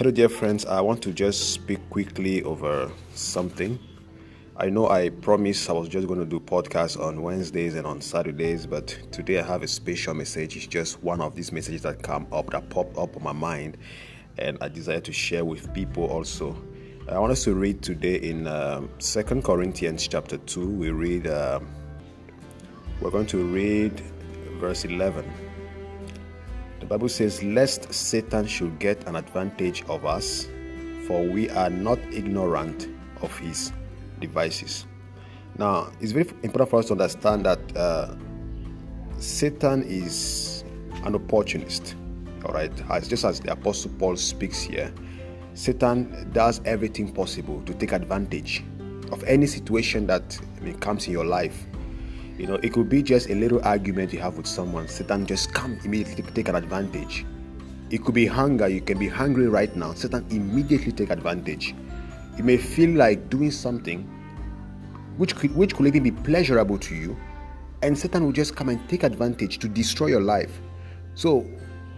Hello, dear friends. I want to just speak quickly over something. I know I promised I was just going to do podcasts on Wednesdays and on Saturdays, but today I have a special message. It's just one of these messages that come up, that popped up on my mind, and I desire to share with people also. I want us to read today in um, Second Corinthians chapter 2. We read, uh, we're going to read verse 11. Bible says, Lest Satan should get an advantage of us, for we are not ignorant of his devices. Now, it's very important for us to understand that uh, Satan is an opportunist. All right, as just as the Apostle Paul speaks here, Satan does everything possible to take advantage of any situation that I mean, comes in your life you know, it could be just a little argument you have with someone. Satan just come immediately take an advantage. It could be hunger. You can be hungry right now. Satan immediately take advantage. You may feel like doing something which could, which could even be pleasurable to you, and Satan will just come and take advantage to destroy your life. So,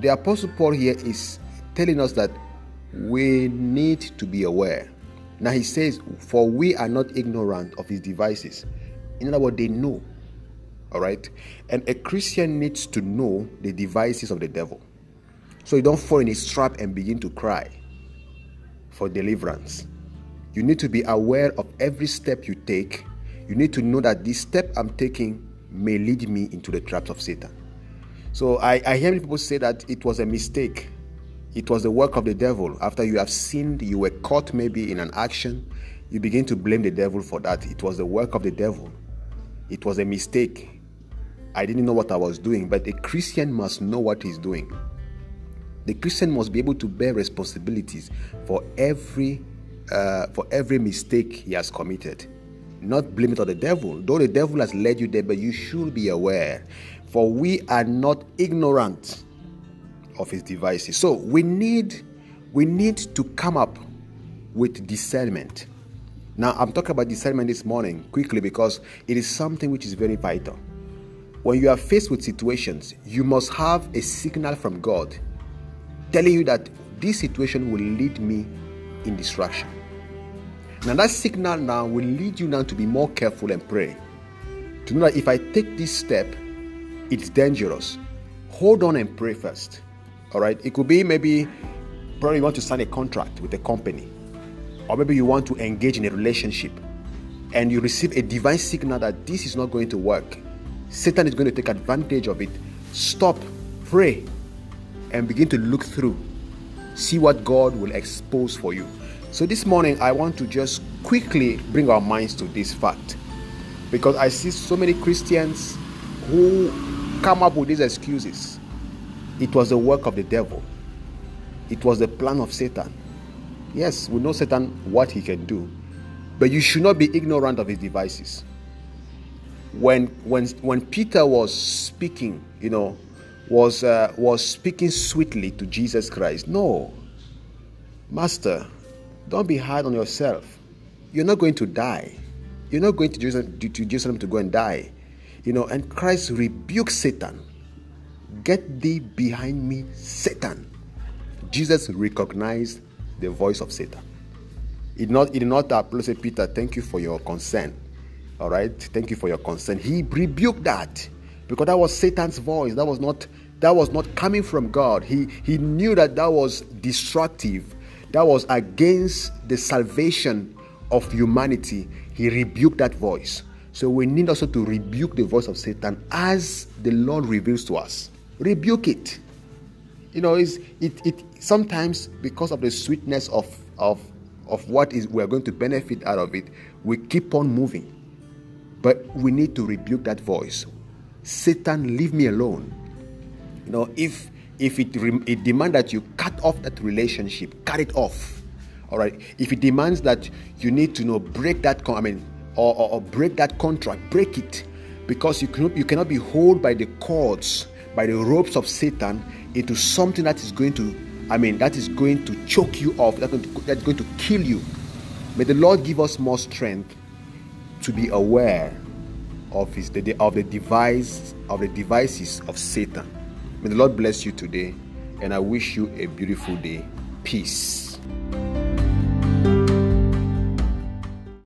the Apostle Paul here is telling us that we need to be aware. Now he says, For we are not ignorant of his devices. In other words, they know all right? And a Christian needs to know the devices of the devil. So you don't fall in his trap and begin to cry for deliverance. You need to be aware of every step you take. You need to know that this step I'm taking may lead me into the traps of Satan. So I, I hear people say that it was a mistake. It was the work of the devil. After you have sinned, you were caught maybe in an action, you begin to blame the devil for that. It was the work of the devil. It was a mistake. I didn't know what I was doing, but a Christian must know what he's doing. The Christian must be able to bear responsibilities for every uh, for every mistake he has committed. Not blame it on the devil, though the devil has led you there, but you should be aware. For we are not ignorant of his devices. So we need we need to come up with discernment. Now I'm talking about discernment this morning quickly because it is something which is very vital. When you are faced with situations, you must have a signal from God telling you that this situation will lead me in destruction. Now, that signal now will lead you now to be more careful and pray. To know that if I take this step, it's dangerous. Hold on and pray first. All right. It could be maybe probably you want to sign a contract with a company, or maybe you want to engage in a relationship and you receive a divine signal that this is not going to work Satan is going to take advantage of it. Stop, pray, and begin to look through. See what God will expose for you. So, this morning, I want to just quickly bring our minds to this fact because I see so many Christians who come up with these excuses. It was the work of the devil, it was the plan of Satan. Yes, we know Satan what he can do, but you should not be ignorant of his devices when when when Peter was speaking, you know, was uh, was speaking sweetly to Jesus Christ. No, Master, don't be hard on yourself. You're not going to die. You're not going to Jerusalem to, to Jerusalem to go and die. You know, and Christ rebuked Satan. Get thee behind me, Satan. Jesus recognized the voice of Satan. It not it did not say, Peter, thank you for your concern. All right. Thank you for your concern. He rebuked that because that was Satan's voice. That was not that was not coming from God. He he knew that that was destructive. That was against the salvation of humanity. He rebuked that voice. So we need also to rebuke the voice of Satan as the Lord reveals to us. Rebuke it. You know, it's, it, it sometimes because of the sweetness of, of, of what is we're going to benefit out of it, we keep on moving. But we need to rebuke that voice. Satan, leave me alone. You know, if if it, it demands that you cut off that relationship, cut it off. All right. If it demands that you need to you know break that, I mean, or, or, or break that contract, break it, because you cannot you cannot be held by the cords, by the ropes of Satan into something that is going to, I mean, that is going to choke you off, that's going to, that's going to kill you. May the Lord give us more strength to be aware of his the, of the device of the devices of Satan. May the Lord bless you today, and I wish you a beautiful day. Peace.